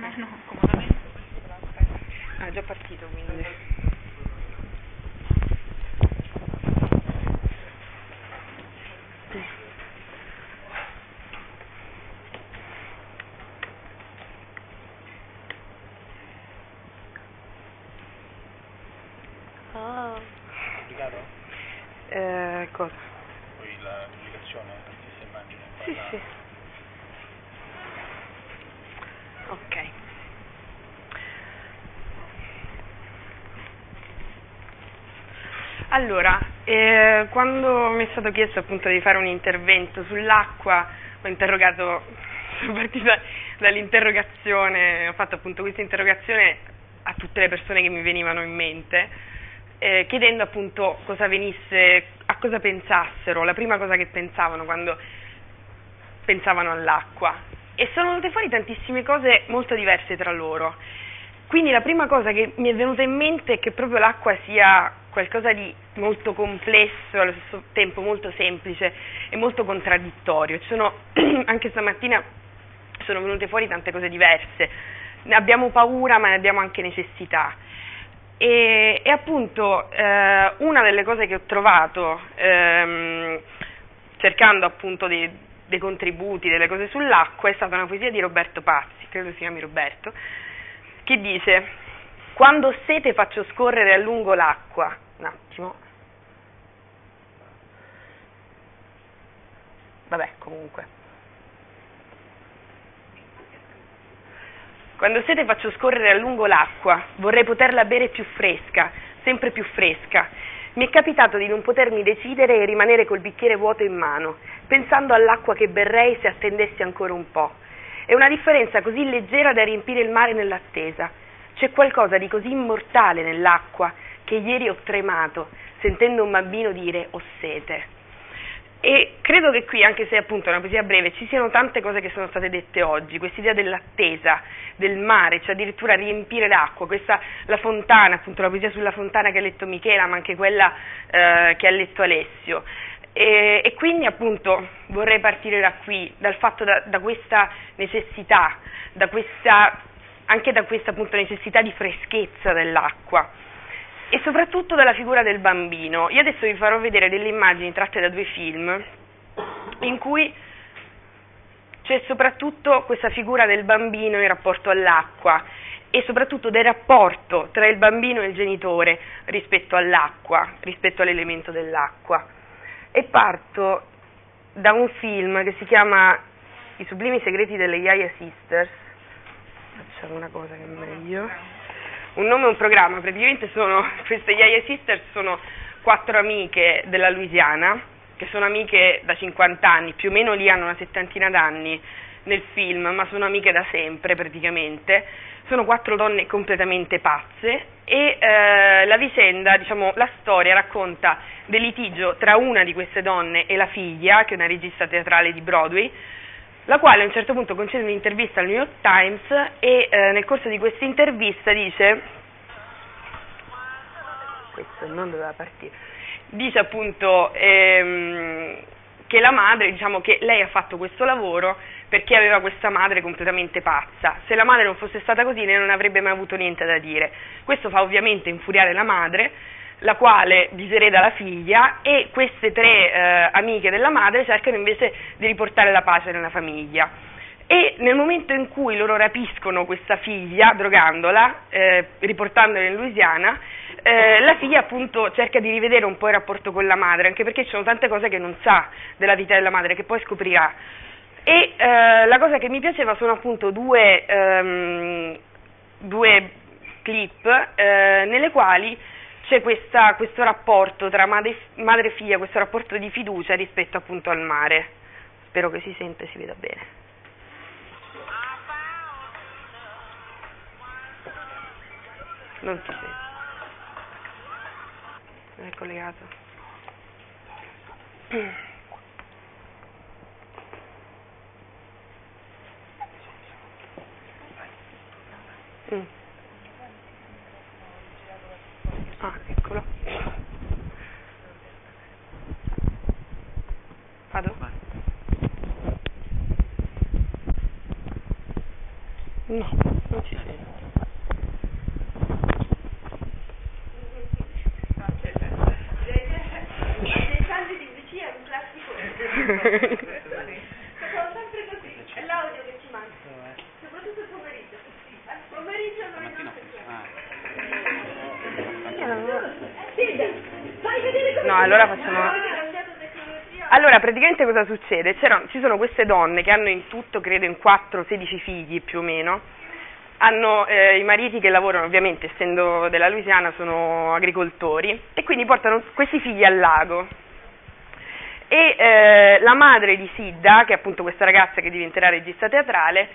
No, comodamente. Ah, è già partito quindi. Oh. Pubblicato? Eh, cosa? Poi la pubblicazione, la stessa immagine. Sì, la- sì. Ok. Allora, eh, quando mi è stato chiesto appunto di fare un intervento sull'acqua, ho interrogato, sono partita dall'interrogazione, ho fatto appunto questa interrogazione a tutte le persone che mi venivano in mente, eh, chiedendo appunto cosa venisse, a cosa pensassero, la prima cosa che pensavano quando pensavano all'acqua e sono venute fuori tantissime cose molto diverse tra loro. Quindi la prima cosa che mi è venuta in mente è che proprio l'acqua sia qualcosa di molto complesso e allo stesso tempo molto semplice e molto contraddittorio. Sono, anche stamattina sono venute fuori tante cose diverse. Ne abbiamo paura ma ne abbiamo anche necessità. E, e appunto eh, una delle cose che ho trovato ehm, cercando appunto dei, dei contributi, delle cose sull'acqua, è stata una poesia di Roberto Pazzi, credo si chiami Roberto, che dice quando sete faccio scorrere a lungo l'acqua. Attimo. Vabbè, comunque. Quando ho sete faccio scorrere a lungo l'acqua, vorrei poterla bere più fresca, sempre più fresca. Mi è capitato di non potermi decidere e rimanere col bicchiere vuoto in mano, pensando all'acqua che berrei se attendessi ancora un po'. È una differenza così leggera da riempire il mare nell'attesa. C'è qualcosa di così immortale nell'acqua che ieri ho tremato sentendo un bambino dire ho sete. E credo che qui, anche se appunto è una poesia breve, ci siano tante cose che sono state dette oggi, quest'idea dell'attesa, del mare, cioè addirittura riempire l'acqua, questa, la fontana, appunto la poesia sulla fontana che ha letto Michela, ma anche quella eh, che ha letto Alessio. E, e, quindi appunto vorrei partire da qui, dal fatto da, da questa necessità, da questa, anche da questa appunto necessità di freschezza dell'acqua e soprattutto dalla figura del bambino. Io adesso vi farò vedere delle immagini tratte da due film in cui c'è soprattutto questa figura del bambino in rapporto all'acqua e soprattutto del rapporto tra il bambino e il genitore rispetto all'acqua, rispetto all'elemento dell'acqua. E parto da un film che si chiama I sublimi segreti delle Yaya Sisters. Facciamo una cosa che è meglio. Un nome e un programma, praticamente sono queste Yaya Sisters sono quattro amiche della Louisiana che sono amiche da 50 anni, più o meno lì hanno una settantina d'anni nel film, ma sono amiche da sempre praticamente. Sono quattro donne completamente pazze e eh, la vicenda, diciamo, la storia racconta del litigio tra una di queste donne e la figlia, che è una regista teatrale di Broadway, la quale a un certo punto concede un'intervista al New York Times e eh, nel corso di questa intervista dice questo non doveva partire dice appunto ehm, che la madre, diciamo che lei ha fatto questo lavoro perché aveva questa madre completamente pazza. Se la madre non fosse stata così lei non avrebbe mai avuto niente da dire. Questo fa ovviamente infuriare la madre, la quale disereda la figlia e queste tre eh, amiche della madre cercano invece di riportare la pace nella famiglia. E nel momento in cui loro rapiscono questa figlia, drogandola, eh, riportandola in Louisiana, eh, la figlia appunto cerca di rivedere un po' il rapporto con la madre, anche perché ci sono tante cose che non sa della vita della madre, che poi scoprirà. E eh, la cosa che mi piaceva sono appunto due, ehm, due clip eh, nelle quali c'è questa, questo rapporto tra madre, madre e figlia, questo rapporto di fiducia rispetto appunto al mare. Spero che si senta e si veda bene. Non si sente. Non è collegato. Mm ah eccolo vado? no non ci sento Thank you. Allora, praticamente cosa succede? C'erano, ci sono queste donne che hanno in tutto, credo, in 4-16 figli più o meno, hanno eh, i mariti che lavorano, ovviamente, essendo della Louisiana, sono agricoltori, e quindi portano questi figli al lago. E eh, la madre di Sidda, che è appunto questa ragazza che diventerà regista teatrale,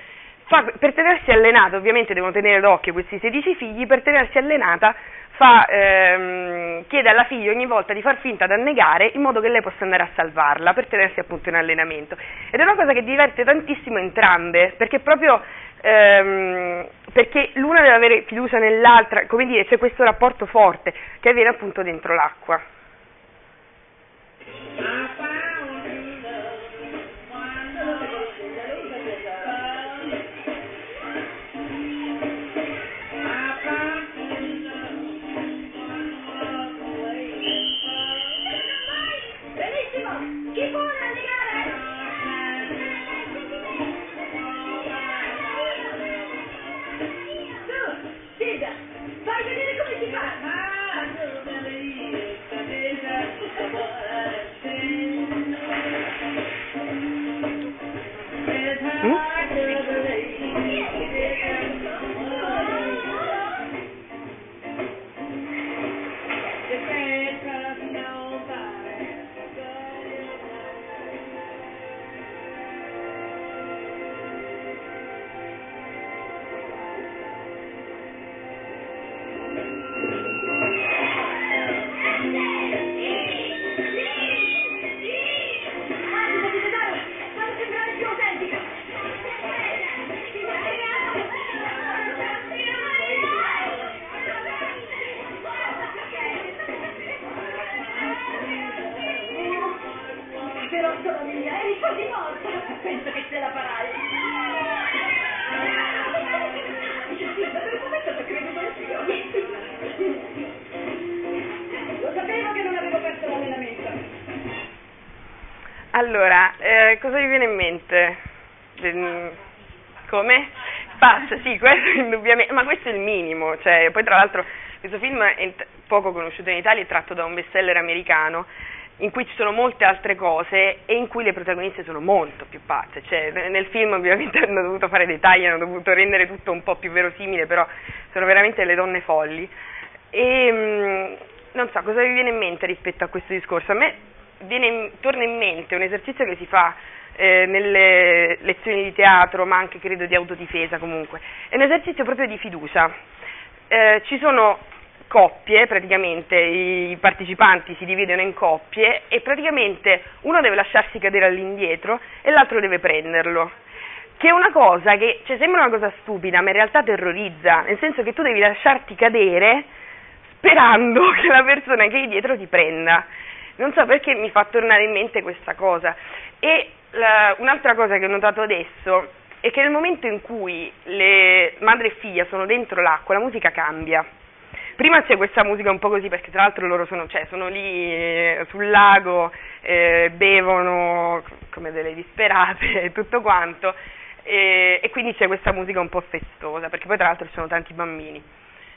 fa, per tenersi allenata, ovviamente devono tenere d'occhio questi 16 figli, per tenersi allenata fa, ehm, chiede alla figlia ogni volta di far finta di annegare in modo che lei possa andare a salvarla per tenersi appunto in allenamento. Ed è una cosa che diverte tantissimo entrambe, perché proprio ehm, perché l'una deve avere fiducia nell'altra, come dire, c'è questo rapporto forte che avviene appunto dentro l'acqua. Allora, eh, cosa mi viene in mente? Come? Passa, sì, questo indubbiamente, ma questo è il minimo, cioè, poi tra l'altro questo film è poco conosciuto in Italia, è tratto da un bestseller americano in cui ci sono molte altre cose e in cui le protagoniste sono molto più pazze, cioè, nel film ovviamente hanno dovuto fare dei tagli, hanno dovuto rendere tutto un po' più verosimile, però sono veramente le donne folli. E mm, non so, cosa vi viene in mente rispetto a questo discorso? A me viene, torna in mente un esercizio che si fa eh, nelle lezioni di teatro, ma anche credo di autodifesa comunque, è un esercizio proprio di fiducia. Eh, ci sono coppie, praticamente i partecipanti si dividono in coppie e praticamente uno deve lasciarsi cadere all'indietro e l'altro deve prenderlo. Che è una cosa che cioè, sembra una cosa stupida, ma in realtà terrorizza, nel senso che tu devi lasciarti cadere sperando che la persona che è dietro ti prenda. Non so perché mi fa tornare in mente questa cosa. E la, un'altra cosa che ho notato adesso è che nel momento in cui le madre e figlia sono dentro l'acqua, la musica cambia. Prima c'è questa musica un po' così, perché tra l'altro loro sono, cioè, sono lì eh, sul lago, eh, bevono come delle disperate e tutto quanto, e, e quindi c'è questa musica un po' festosa, perché poi tra l'altro ci sono tanti bambini.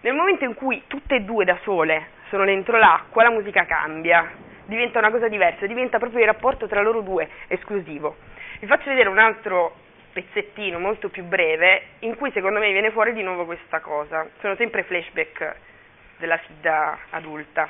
Nel momento in cui tutte e due da sole sono dentro l'acqua, la musica cambia diventa una cosa diversa, diventa proprio il rapporto tra loro due esclusivo. Vi faccio vedere un altro pezzettino molto più breve in cui secondo me viene fuori di nuovo questa cosa. Sono sempre flashback della Sida adulta.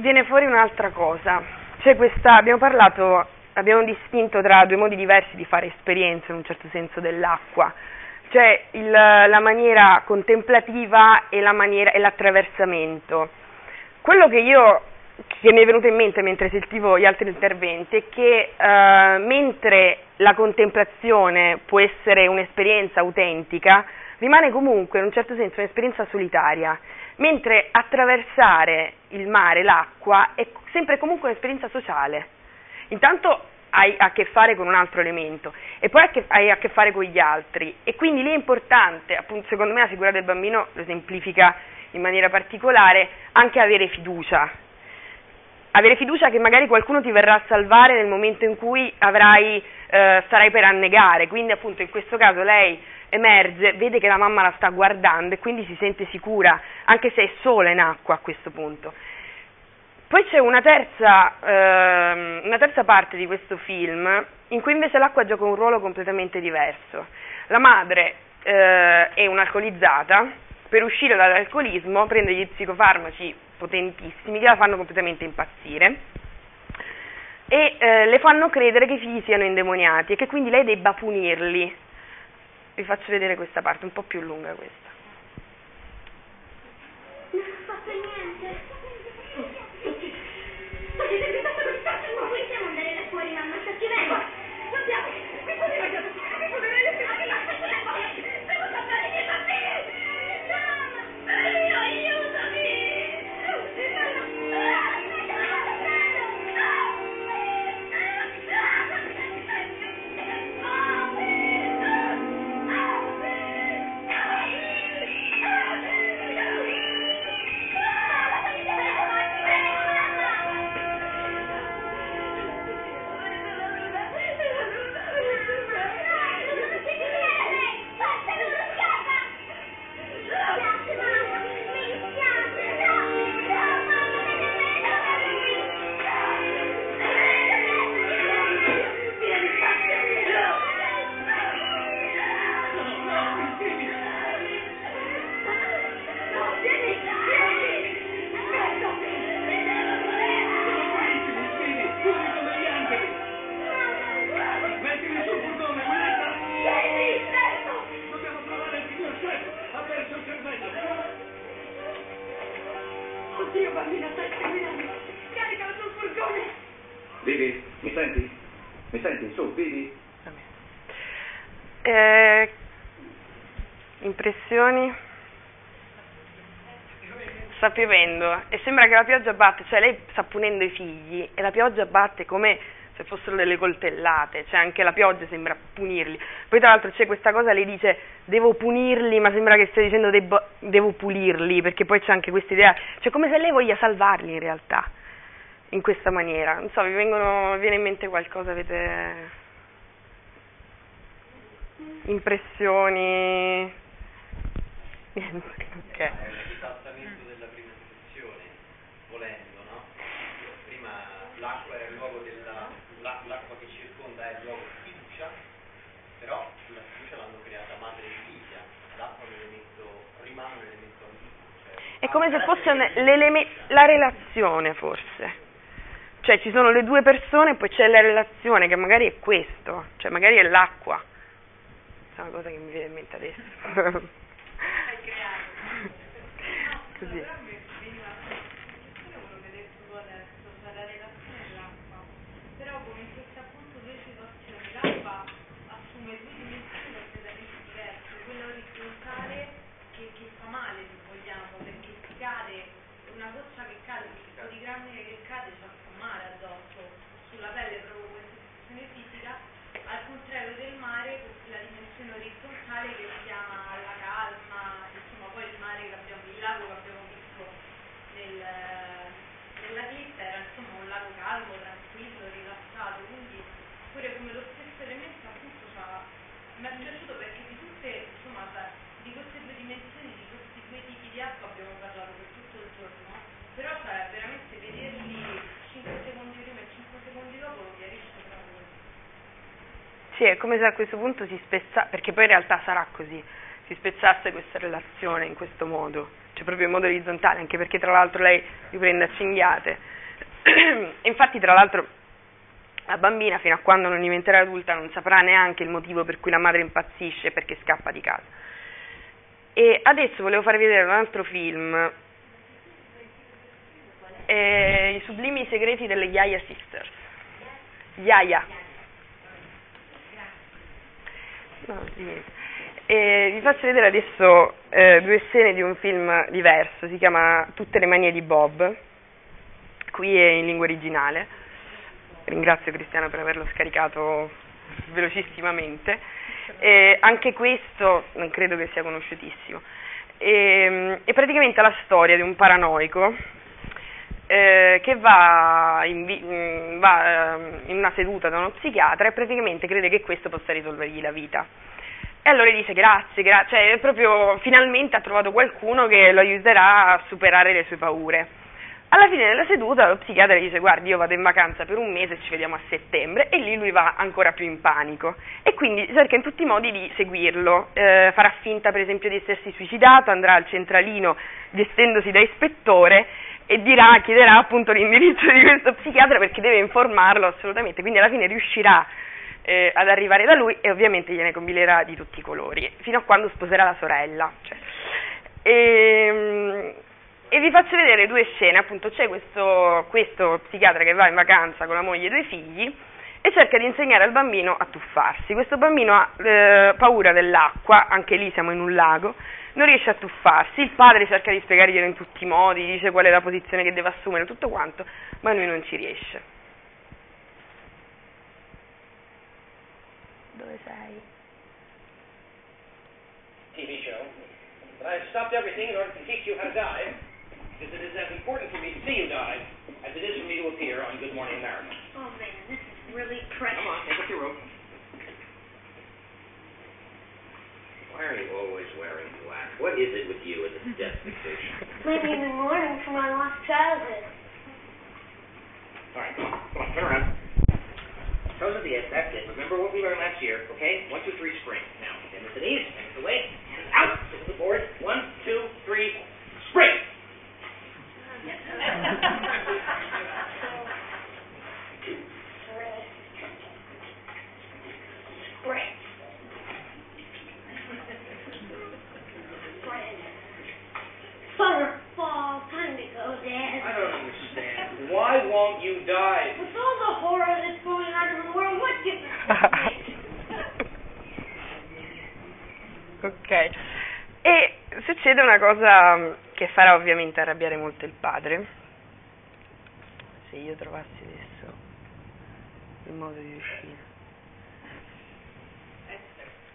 Viene fuori un'altra cosa, cioè questa, abbiamo parlato, abbiamo distinto tra due modi diversi di fare esperienza in un certo senso dell'acqua, cioè il, la maniera contemplativa e, la maniera, e l'attraversamento. Quello che io che mi è venuto in mente mentre sentivo gli altri interventi è che eh, mentre la contemplazione può essere un'esperienza autentica, rimane comunque in un certo senso un'esperienza solitaria, mentre attraversare il mare, l'acqua, è sempre comunque un'esperienza sociale. Intanto hai a che fare con un altro elemento e poi hai a che fare con gli altri e quindi lì è importante, appunto secondo me la figura del bambino lo esemplifica in maniera particolare, anche avere fiducia. Avere fiducia che magari qualcuno ti verrà a salvare nel momento in cui avrai, eh, starai per annegare, quindi appunto in questo caso lei emerge, vede che la mamma la sta guardando e quindi si sente sicura, anche se è sola in acqua a questo punto. Poi c'è una terza, eh, una terza parte di questo film in cui invece l'acqua gioca un ruolo completamente diverso. La madre eh, è un'alcolizzata, per uscire dall'alcolismo prende gli psicofarmaci potentissimi che la fanno completamente impazzire e eh, le fanno credere che i figli siano indemoniati e che quindi lei debba punirli. Vi faccio vedere questa parte, un po' più lunga questa. Piovendo e sembra che la pioggia batte, cioè lei sta punendo i figli e la pioggia batte come se fossero delle coltellate, cioè anche la pioggia sembra punirli. Poi tra l'altro c'è questa cosa, lei dice devo punirli, ma sembra che stia dicendo debbo- devo pulirli, perché poi c'è anche questa idea, cioè come se lei voglia salvarli in realtà, in questa maniera. Non so, vi vengono, viene in mente qualcosa, avete impressioni? Niente, ok. È il ribaltamento della prima situazione, volendo, no? Prima l'acqua era il luogo della. la- l'acqua che circonda è il luogo di fiducia, però la fiducia l'hanno creata madre e figlia, l'acqua è un elemento, rimane un elemento ambiguo. Cioè, È come se fosse la relazione forse. Cioè ci sono le due persone e poi c'è la relazione che magari è questo, cioè magari è l'acqua. È una cosa che mi viene in mente adesso. Così. però come in queste appunto due situazioni l'acqua assume due dimensioni completamente diverse, quella orizzontale che, che fa male se vogliamo, perché si cade, una goccia che cade, un picco di granule che cade ci fa male addosso, sulla pelle proprio questa sensazione fisica, al contrario del mare questa è la dimensione orizzontale che si chiama la calma, insomma poi il mare che abbiamo, il lago che abbiamo visto nel, nella vita era insomma un lago calmo, tranquillo, rilassato, quindi pure come lo stesso elemento appunto c'ha- mi è piaciuto perché di tutte, insomma, di queste due dimensioni, di questi due tipi di acqua abbiamo parlato per tutto il giorno, però cioè, veramente vederli 5 secondi prima e 5 secondi dopo lo chiarisce proprio. Sì, è come se a questo punto si spezzasse, perché poi in realtà sarà così, si spezzasse questa relazione in questo modo, cioè proprio in modo orizzontale, anche perché tra l'altro lei li prende a cinghiate. infatti tra l'altro la bambina fino a quando non diventerà adulta non saprà neanche il motivo per cui la madre impazzisce perché scappa di casa. E adesso volevo farvi vedere un altro film eh, I sublimi segreti delle Yaya Sisters. Yaya. No, di niente. E vi faccio vedere adesso eh, due scene di un film diverso, si chiama Tutte le manie di Bob, qui è in lingua originale, ringrazio Cristiano per averlo scaricato velocissimamente, e anche questo non credo che sia conosciutissimo, e, è praticamente la storia di un paranoico eh, che va in, mh, va eh, in una seduta da uno psichiatra e praticamente crede che questo possa risolvergli la vita. E allora dice grazie, gra- cioè proprio finalmente ha trovato qualcuno che lo aiuterà a superare le sue paure. Alla fine della seduta lo psichiatra gli dice guardi io vado in vacanza per un mese, ci vediamo a settembre e lì lui va ancora più in panico e quindi cerca in tutti i modi di seguirlo, eh, farà finta per esempio di essersi suicidato, andrà al centralino vestendosi da ispettore e dirà, chiederà appunto l'indirizzo di questo psichiatra perché deve informarlo assolutamente, quindi alla fine riuscirà eh, ad arrivare da lui e ovviamente gliene combinerà di tutti i colori, fino a quando sposerà la sorella. Cioè. E, e, vi faccio vedere due scene, appunto c'è questo, questo psichiatra che va in vacanza con la moglie e due figli e cerca di insegnare al bambino a tuffarsi. Questo bambino ha eh, paura dell'acqua, anche lì siamo in un lago, non riesce a tuffarsi, il padre cerca di spiegarglielo in tutti i modi, dice qual è la posizione che deve assumere, tutto quanto, ma lui non ci riesce. Dove sei? TV show, but I stopped everything in order to teach you how to dive, because it is as important for me to see you dive as it is for me to appear on Good Morning America. Oh man, this is really precious. Come on, take up your rope. Why are you always wearing black? What is it with you and this destitution? Maybe in the morning for my lost childhood. All right, come on, come on, turn around. Toes at the edge, that's it. Remember what we learned last year, okay? One, two, three, spring. Now, in with the knees, in with the legs, hands out, to the board. One, two, three, spring! Why won't you dive? With all the horror that's going on in the world, what gives ok. E succede una cosa mm, che farà ovviamente arrabbiare molto il padre. Se io trovassi adesso il modo di uscire.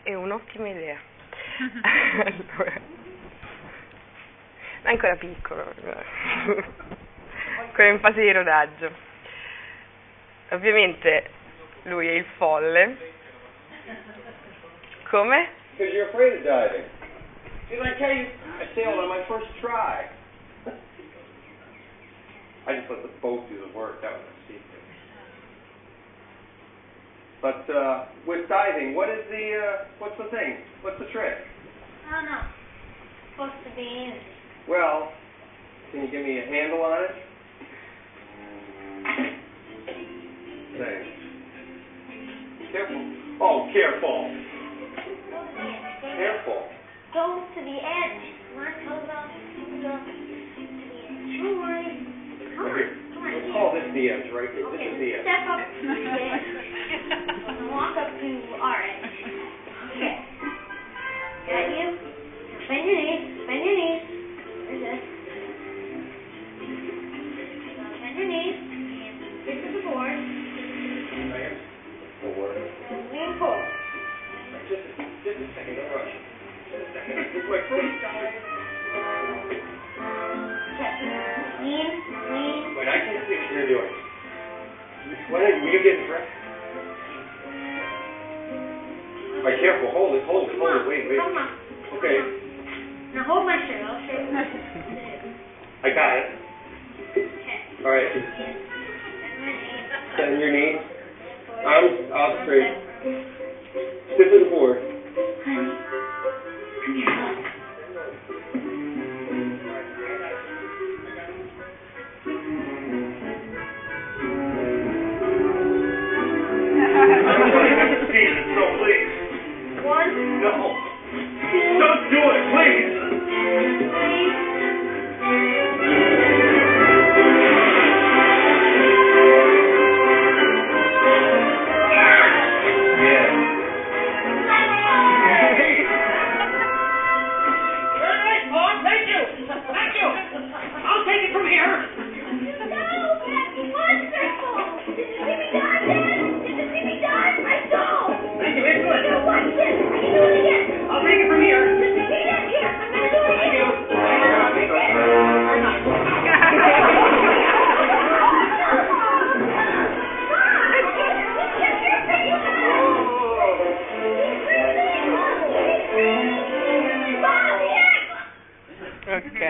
È un'ottima idea. allora, è ancora piccolo, ancora in fase di rodaggio. Ovviamente lui è il folle. Come? Because you're afraid of diving. Didn't I tell you? I sailed on my first try. I just let the boat do the work. That was a secret. But uh, with diving, what is the uh, what's the thing? What's the trick? I don't know. Supposed to be easy. Well, can you give me a handle on it? Thanks. Careful. Oh, careful. very good. Good to see you. Step up.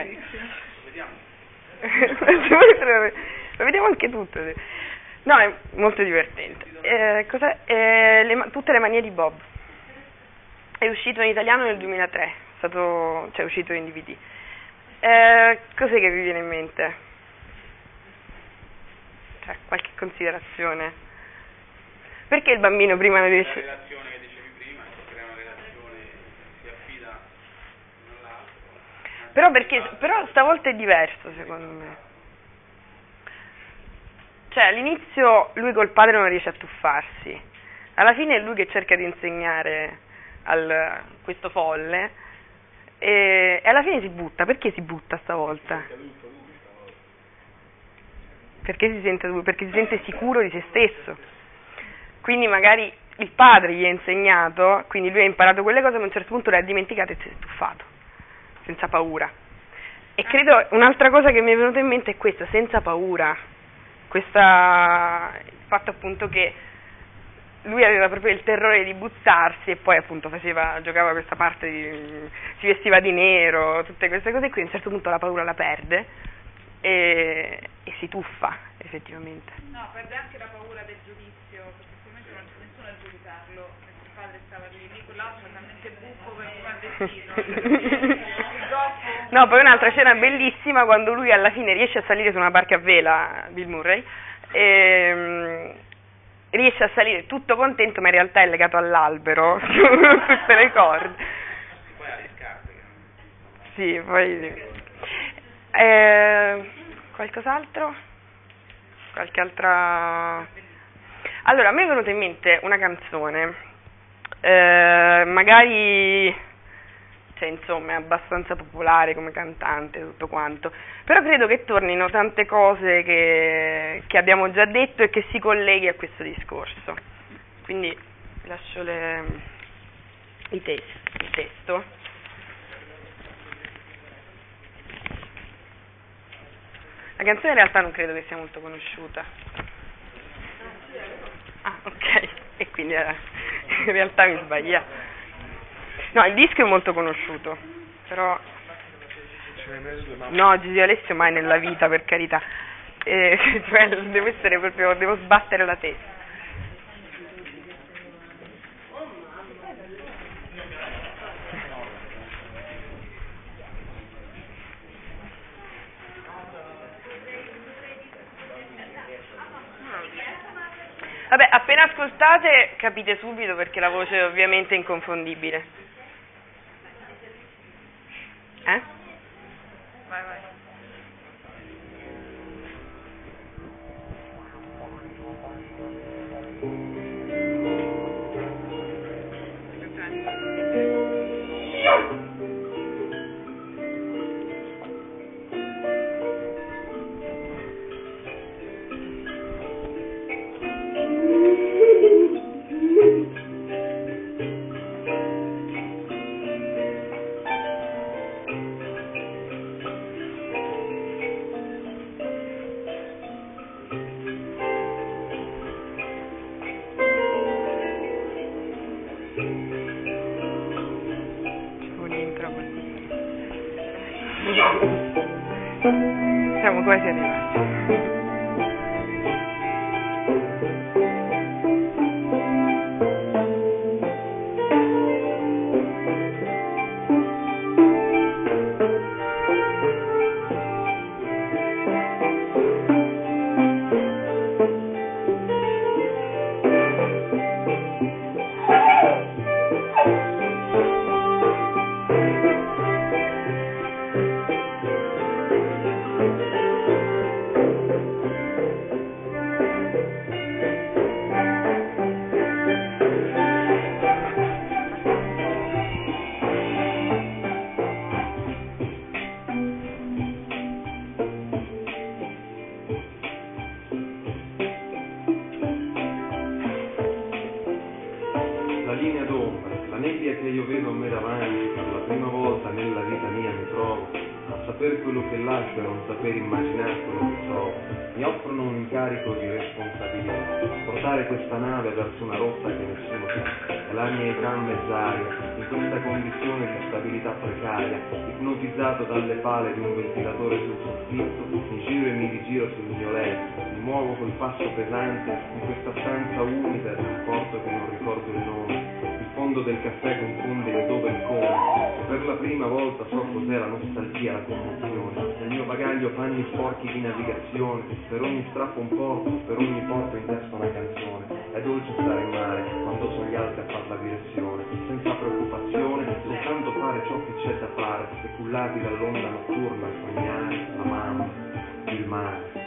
lo vediamo anche tutto. No, è molto divertente. Eh, cos'è? Eh, le ma- tutte le manie di Bob. È uscito in italiano nel 2003, è stato, cioè è uscito in DVD. Eh, cos'è che vi viene in mente? Cioè, qualche considerazione? Perché il bambino prima non La riesce... relazione che dicevi prima, si crea una relazione, si affida l'uno all'altro. Però, perché, però stavolta è diverso secondo me. Cioè all'inizio lui col padre non riesce a tuffarsi, alla fine è lui che cerca di insegnare a questo folle e, e alla fine si butta. Perché si butta stavolta? Perché si, sente, perché si sente sicuro di se stesso. Quindi magari il padre gli ha insegnato, quindi lui ha imparato quelle cose, ma a un certo punto le ha dimenticate e si è tuffato, senza paura. E credo un'altra cosa che mi è venuta in mente è questa, senza paura. Questa, il fatto appunto che lui aveva proprio il terrore di buttarsi e poi appunto faceva, giocava questa parte di, si vestiva di nero, tutte queste cose qui, a un certo punto la paura la perde e, e si tuffa effettivamente. No, perde anche la paura del giudizio, perché sicuramente non c'è nessuno a giudicarlo, padre stava lì, lì quell'altro è talmente buffo per come ha destino. No, poi un'altra scena bellissima quando lui alla fine riesce a salire su una barca a vela, Bill Murray, e, riesce a salire tutto contento, ma in realtà è legato all'albero su tutte le corde. Poi ha le scarpe. Sì, poi. Eh, qualcos'altro? Qualche altra. Allora, a me è venuta in mente una canzone, eh, magari cioè insomma è abbastanza popolare come cantante tutto quanto, però credo che tornino tante cose che, che abbiamo già detto e che si colleghi a questo discorso. Quindi lascio le, i testi, il testo. La canzone in realtà non credo che sia molto conosciuta. Ah, ok, e quindi eh, in realtà mi sbagliavo. No, il disco è molto conosciuto, però... No, Gigi Alessio mai nella vita, per carità. Eh, cioè, devo proprio, devo sbattere la testa. Capite subito perché la voce è ovviamente inconfondibile. Verso una rotta che nessuno sa. E la mia età mezzaria, in questa condizione di stabilità precaria, ipnotizzato dalle pale di un ventilatore sul soffitto, mi giro e mi rigiro sul mio letto, mi muovo col passo pesante in questa stanza umida di un porto che non ricordo il nome. Il fondo del caffè confonde il dove e il come, e per la prima volta so cos'è la nostalgia, la commozione. Nel mio bagaglio panni sporchi di navigazione, per ogni strappo un porto, per ogni porto in testa una canzone. È dolce stare in mare quando sono gli altri a far la direzione, senza preoccupazione, soltanto fare ciò che c'è da fare, e cullati dall'onda notturna, sognare, la mamma, il mare.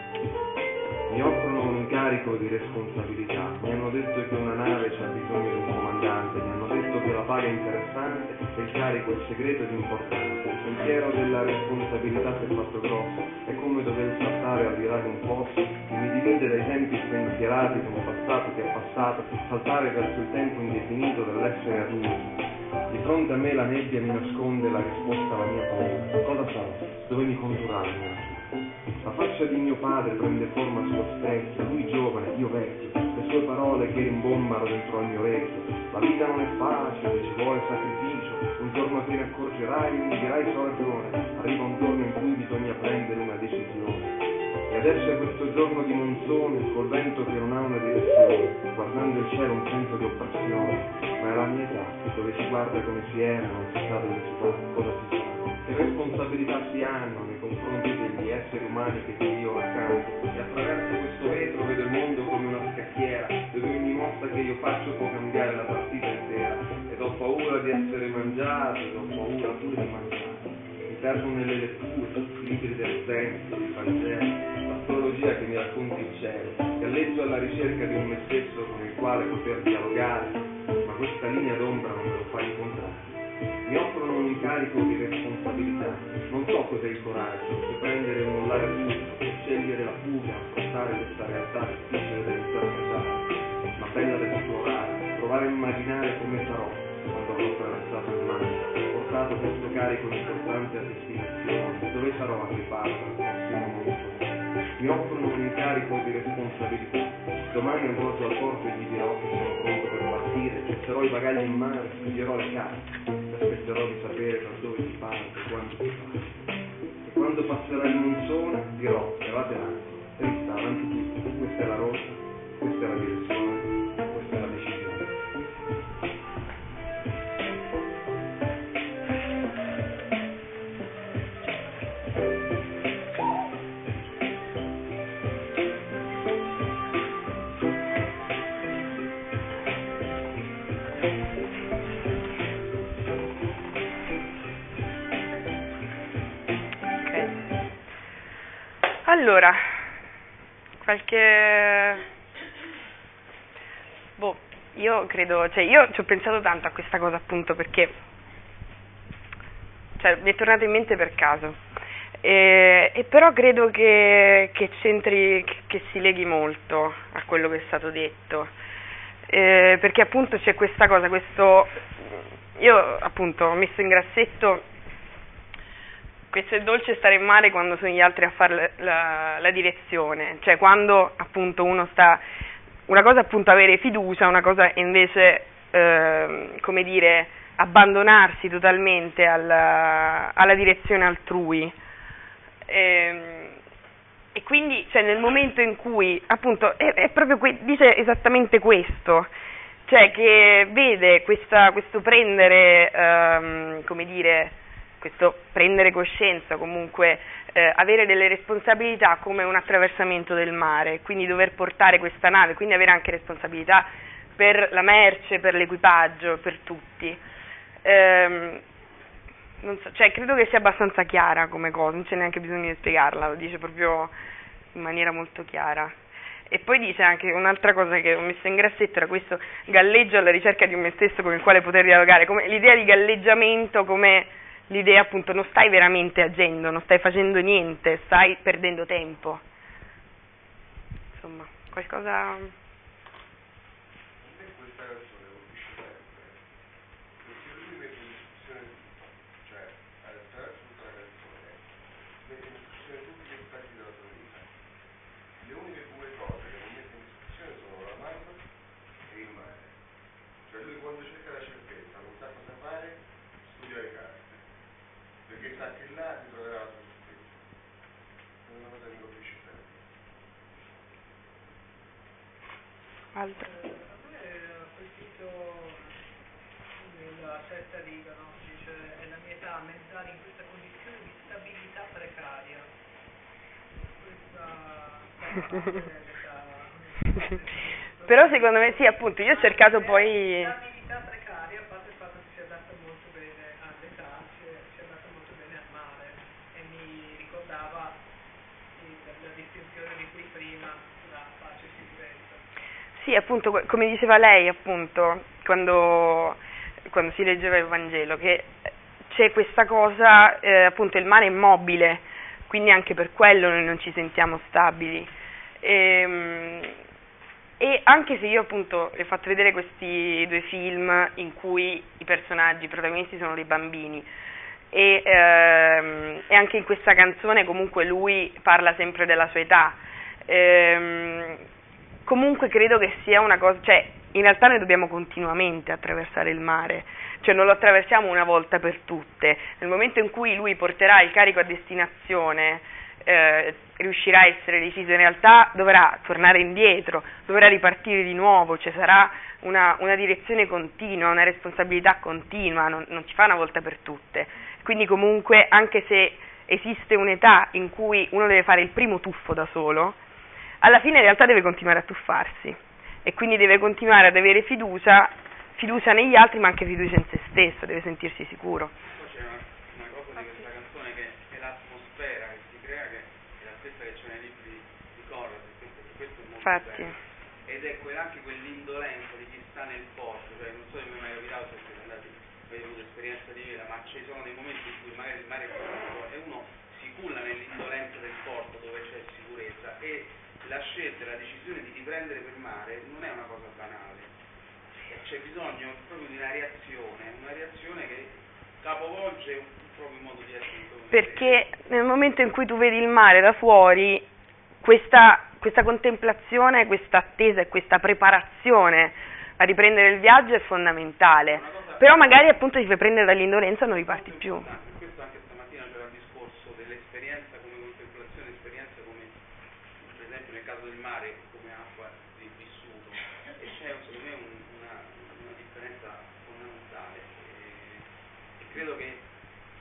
Mi offrono un incarico di responsabilità, mi hanno detto che una nave c'ha bisogno di un comandante, mi hanno detto che la paga è interessante e il carico è segreto ed importante. Il sentiero della responsabilità si è fatto grosso, è come dover saltare al di là di un posto che mi divide dai tempi spensierati un passato che è passato, saltare verso il tempo indefinito dell'essere adulti. Di fronte a me la nebbia mi nasconde la risposta alla mia paura. Cosa sarò? Dove mi la faccia di mio padre prende forma sullo specchio, lui giovane, io vecchio, le sue parole che rimbombano dentro al mio orecchio. La vita non è facile, ci vuole sacrificio, un giorno te ne accorgerai e mi dirai so ragione, arriva un giorno in cui bisogna prendere una decisione. E adesso è questo giorno di monzone, col vento che non ha una direzione, guardando il cielo un senso di oppressione, ma è la mia età, dove si guarda come si era, non si sa dove si va, cosa si sa. Che responsabilità si hanno confronti degli esseri umani che ti io accanto. E attraverso questo vetro vedo il mondo come una scacchiera dove ogni mossa che io faccio può cambiare la partita intera. Ed ho paura di essere mangiato ed ho paura pure di mangiare. Mi perdo nelle letture, libri del senso, il Vangelo, l'astrologia che mi racconti il cielo, galleggio alla ricerca di un me stesso con il quale poter dialogare, ma questa linea d'ombra non me lo fa incontrare. Mi offrono un incarico di responsabilità, non so cos'è il coraggio, se prendere o mollare tutto, scegliere la fuga, affrontare questa realtà difficile da interpretare, ma bella da esplorare, provare a immaginare come sarò quando avrò attraversato il mare, portato questo carico importante a destinazione, dove sarò a riparto al prossimo mondo. Mi offrono un incarico di responsabilità, domani andrò al porto e gli dirò che sono pronto per partire, getterò i bagagli in mare, studierò le carte, aspetterò di sapere da dove si parte, quando si parte. E quando passerà il monzone dirò, levate l'aria, trista, avanti tutti, questa è la rotta, Allora, qualche... Boh, io credo, cioè io ci ho pensato tanto a questa cosa appunto perché cioè, mi è tornato in mente per caso. E, e però credo che, che c'entri, che, si leghi molto a quello che è stato detto. Eh, perché appunto c'è questa cosa, questo... Io appunto ho messo in grassetto questo è dolce stare in mare quando sono gli altri a fare la, la, direzione, cioè quando appunto uno sta, una cosa è appunto avere fiducia, una cosa è invece, eh, come dire, abbandonarsi totalmente alla, alla direzione altrui. E, e quindi cioè, nel momento in cui appunto è, è proprio que- dice esattamente questo, cioè che vede questa, questo prendere, ehm, come dire, questo prendere coscienza, comunque eh, avere delle responsabilità come un attraversamento del mare, quindi dover portare questa nave, quindi avere anche responsabilità per la merce, per l'equipaggio, per tutti. Ehm, so, cioè, credo che sia abbastanza chiara come cosa, non c'è neanche bisogno di spiegarla, lo dice proprio in maniera molto chiara. E poi dice anche un'altra cosa che ho messo in grassetto, era questo galleggio alla ricerca di me stesso con il quale poter dialogare, come l'idea di galleggiamento come l'idea appunto non stai veramente agendo, non stai facendo niente, stai perdendo tempo. Insomma, qualcosa... A me questa canzone colpisce sempre, perché lui mette in discussione, cioè attraverso tutta la canzone, quando cerca la certezza, non sa cosa fare, studia le carte. Perché sa che là ritroverà la sua certezza. È una cosa colpisce sempre. Altro. A me ha colpito la sesta riga, no? Dice, è la mia età mentale in questa condizione di stabilità precaria. Questa Però secondo me sì, appunto, io ho cercato poi... Stabilità precaria, a parte il fatto che si adatta molto bene all'età, si, si adatta molto bene al mare e mi ricordava sì, la distinzione di cui prima tra pace e sicurezza. Sì, appunto, co- come diceva lei, appunto, quando, quando si leggeva il Vangelo, che c'è questa cosa, eh, appunto, il mare è mobile, quindi anche per quello noi non ci sentiamo stabili. Ehm, E, anche se io appunto le ho fatto vedere questi due film in cui i personaggi, i protagonisti sono dei bambini, e, ehm, e anche in questa canzone comunque lui parla sempre della sua età. Ehm, comunque credo che sia una cosa, cioè in realtà noi dobbiamo continuamente attraversare il mare, cioè non lo attraversiamo una volta per tutte, nel momento in cui lui porterà il carico a destinazione, eh, riuscirà a essere deciso, in realtà dovrà tornare indietro, dovrà ripartire di nuovo, cioè sarà una, una direzione continua, una responsabilità continua, non, non si fa una volta per tutte. Quindi comunque anche se esiste un'età in cui uno deve fare il primo tuffo da solo, alla fine in realtà deve continuare a tuffarsi e quindi deve continuare ad avere fiducia, fiducia negli altri ma anche fiducia in se stesso, deve sentirsi sicuro. C'è una, una cosa di questa canzone che è l'atmosfera che si crea, che è la stessa che c'è nei libri di Corrado, questo, è molto Infatti. bello. Ed è quel- anche quell'indolenza di chi sta nel porto, cioè non so se mi è mai capitato se siete andati, avete avuto esperienza di vita, ma ci sono dei momenti in cui magari il mare è e uno si culla nell'indolenza del porto dove c'è sicurezza e la scelta, la decisione di riprendere per mare non è una cosa banale. C'è bisogno proprio di una reazione, una reazione che capovolge un proprio modo di come Perché nel momento in cui tu vedi il mare da fuori, questa, questa contemplazione, questa attesa e questa preparazione a riprendere il viaggio è fondamentale. Però magari appunto ti fai prendere dall'indolenza e non riparti più. importante. Per questo anche stamattina c'era il discorso dell'esperienza come contemplazione, esperienza come, per esempio nel caso del mare, come acqua di vissuto. E c'è secondo me un- una, una differenza fondamentale. E, e credo che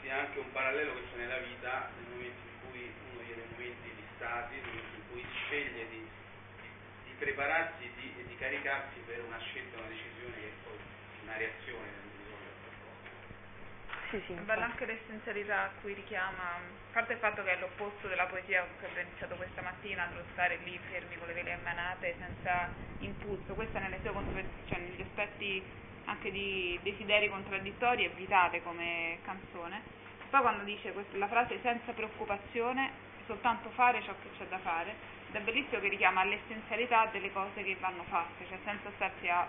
sia anche un parallelo che c'è nella vita nel momento in cui uno vive momenti di stati, nel momento in cui sceglie di, di, di prepararsi e di, e di caricarsi per una scelta, una decisione che è poi una reazione nel bisogno del qualcosa. Sì, sì, È bella anche l'essenzialità a cui richiama, a parte il fatto che è l'opposto della poesia che abbiamo iniziato questa mattina, dello stare lì fermi con le vele ammanate senza impulso, questa nelle sue cioè negli aspetti anche di desideri contraddittori è vitale come canzone. Poi quando dice questa- la frase senza preoccupazione, soltanto fare ciò che c'è da fare, ed è bellissimo che richiama all'essenzialità delle cose che vanno fatte, cioè senza starsi a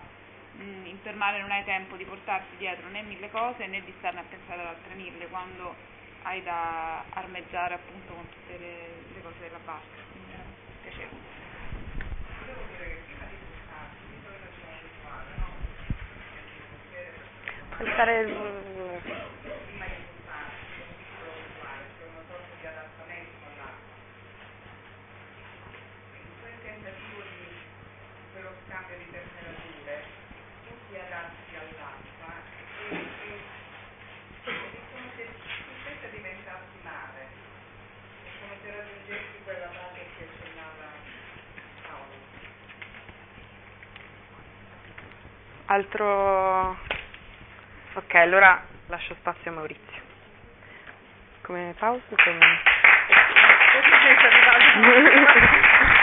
mh, impermare non hai tempo di portarti dietro né mille cose né di starne a pensare ad altre mille quando hai da armeggiare appunto con tutte le, le cose della barca. Quindi è piacevole. Volevo Altro... Ok, allora lascio spazio a Maurizio. Come pausa? Come...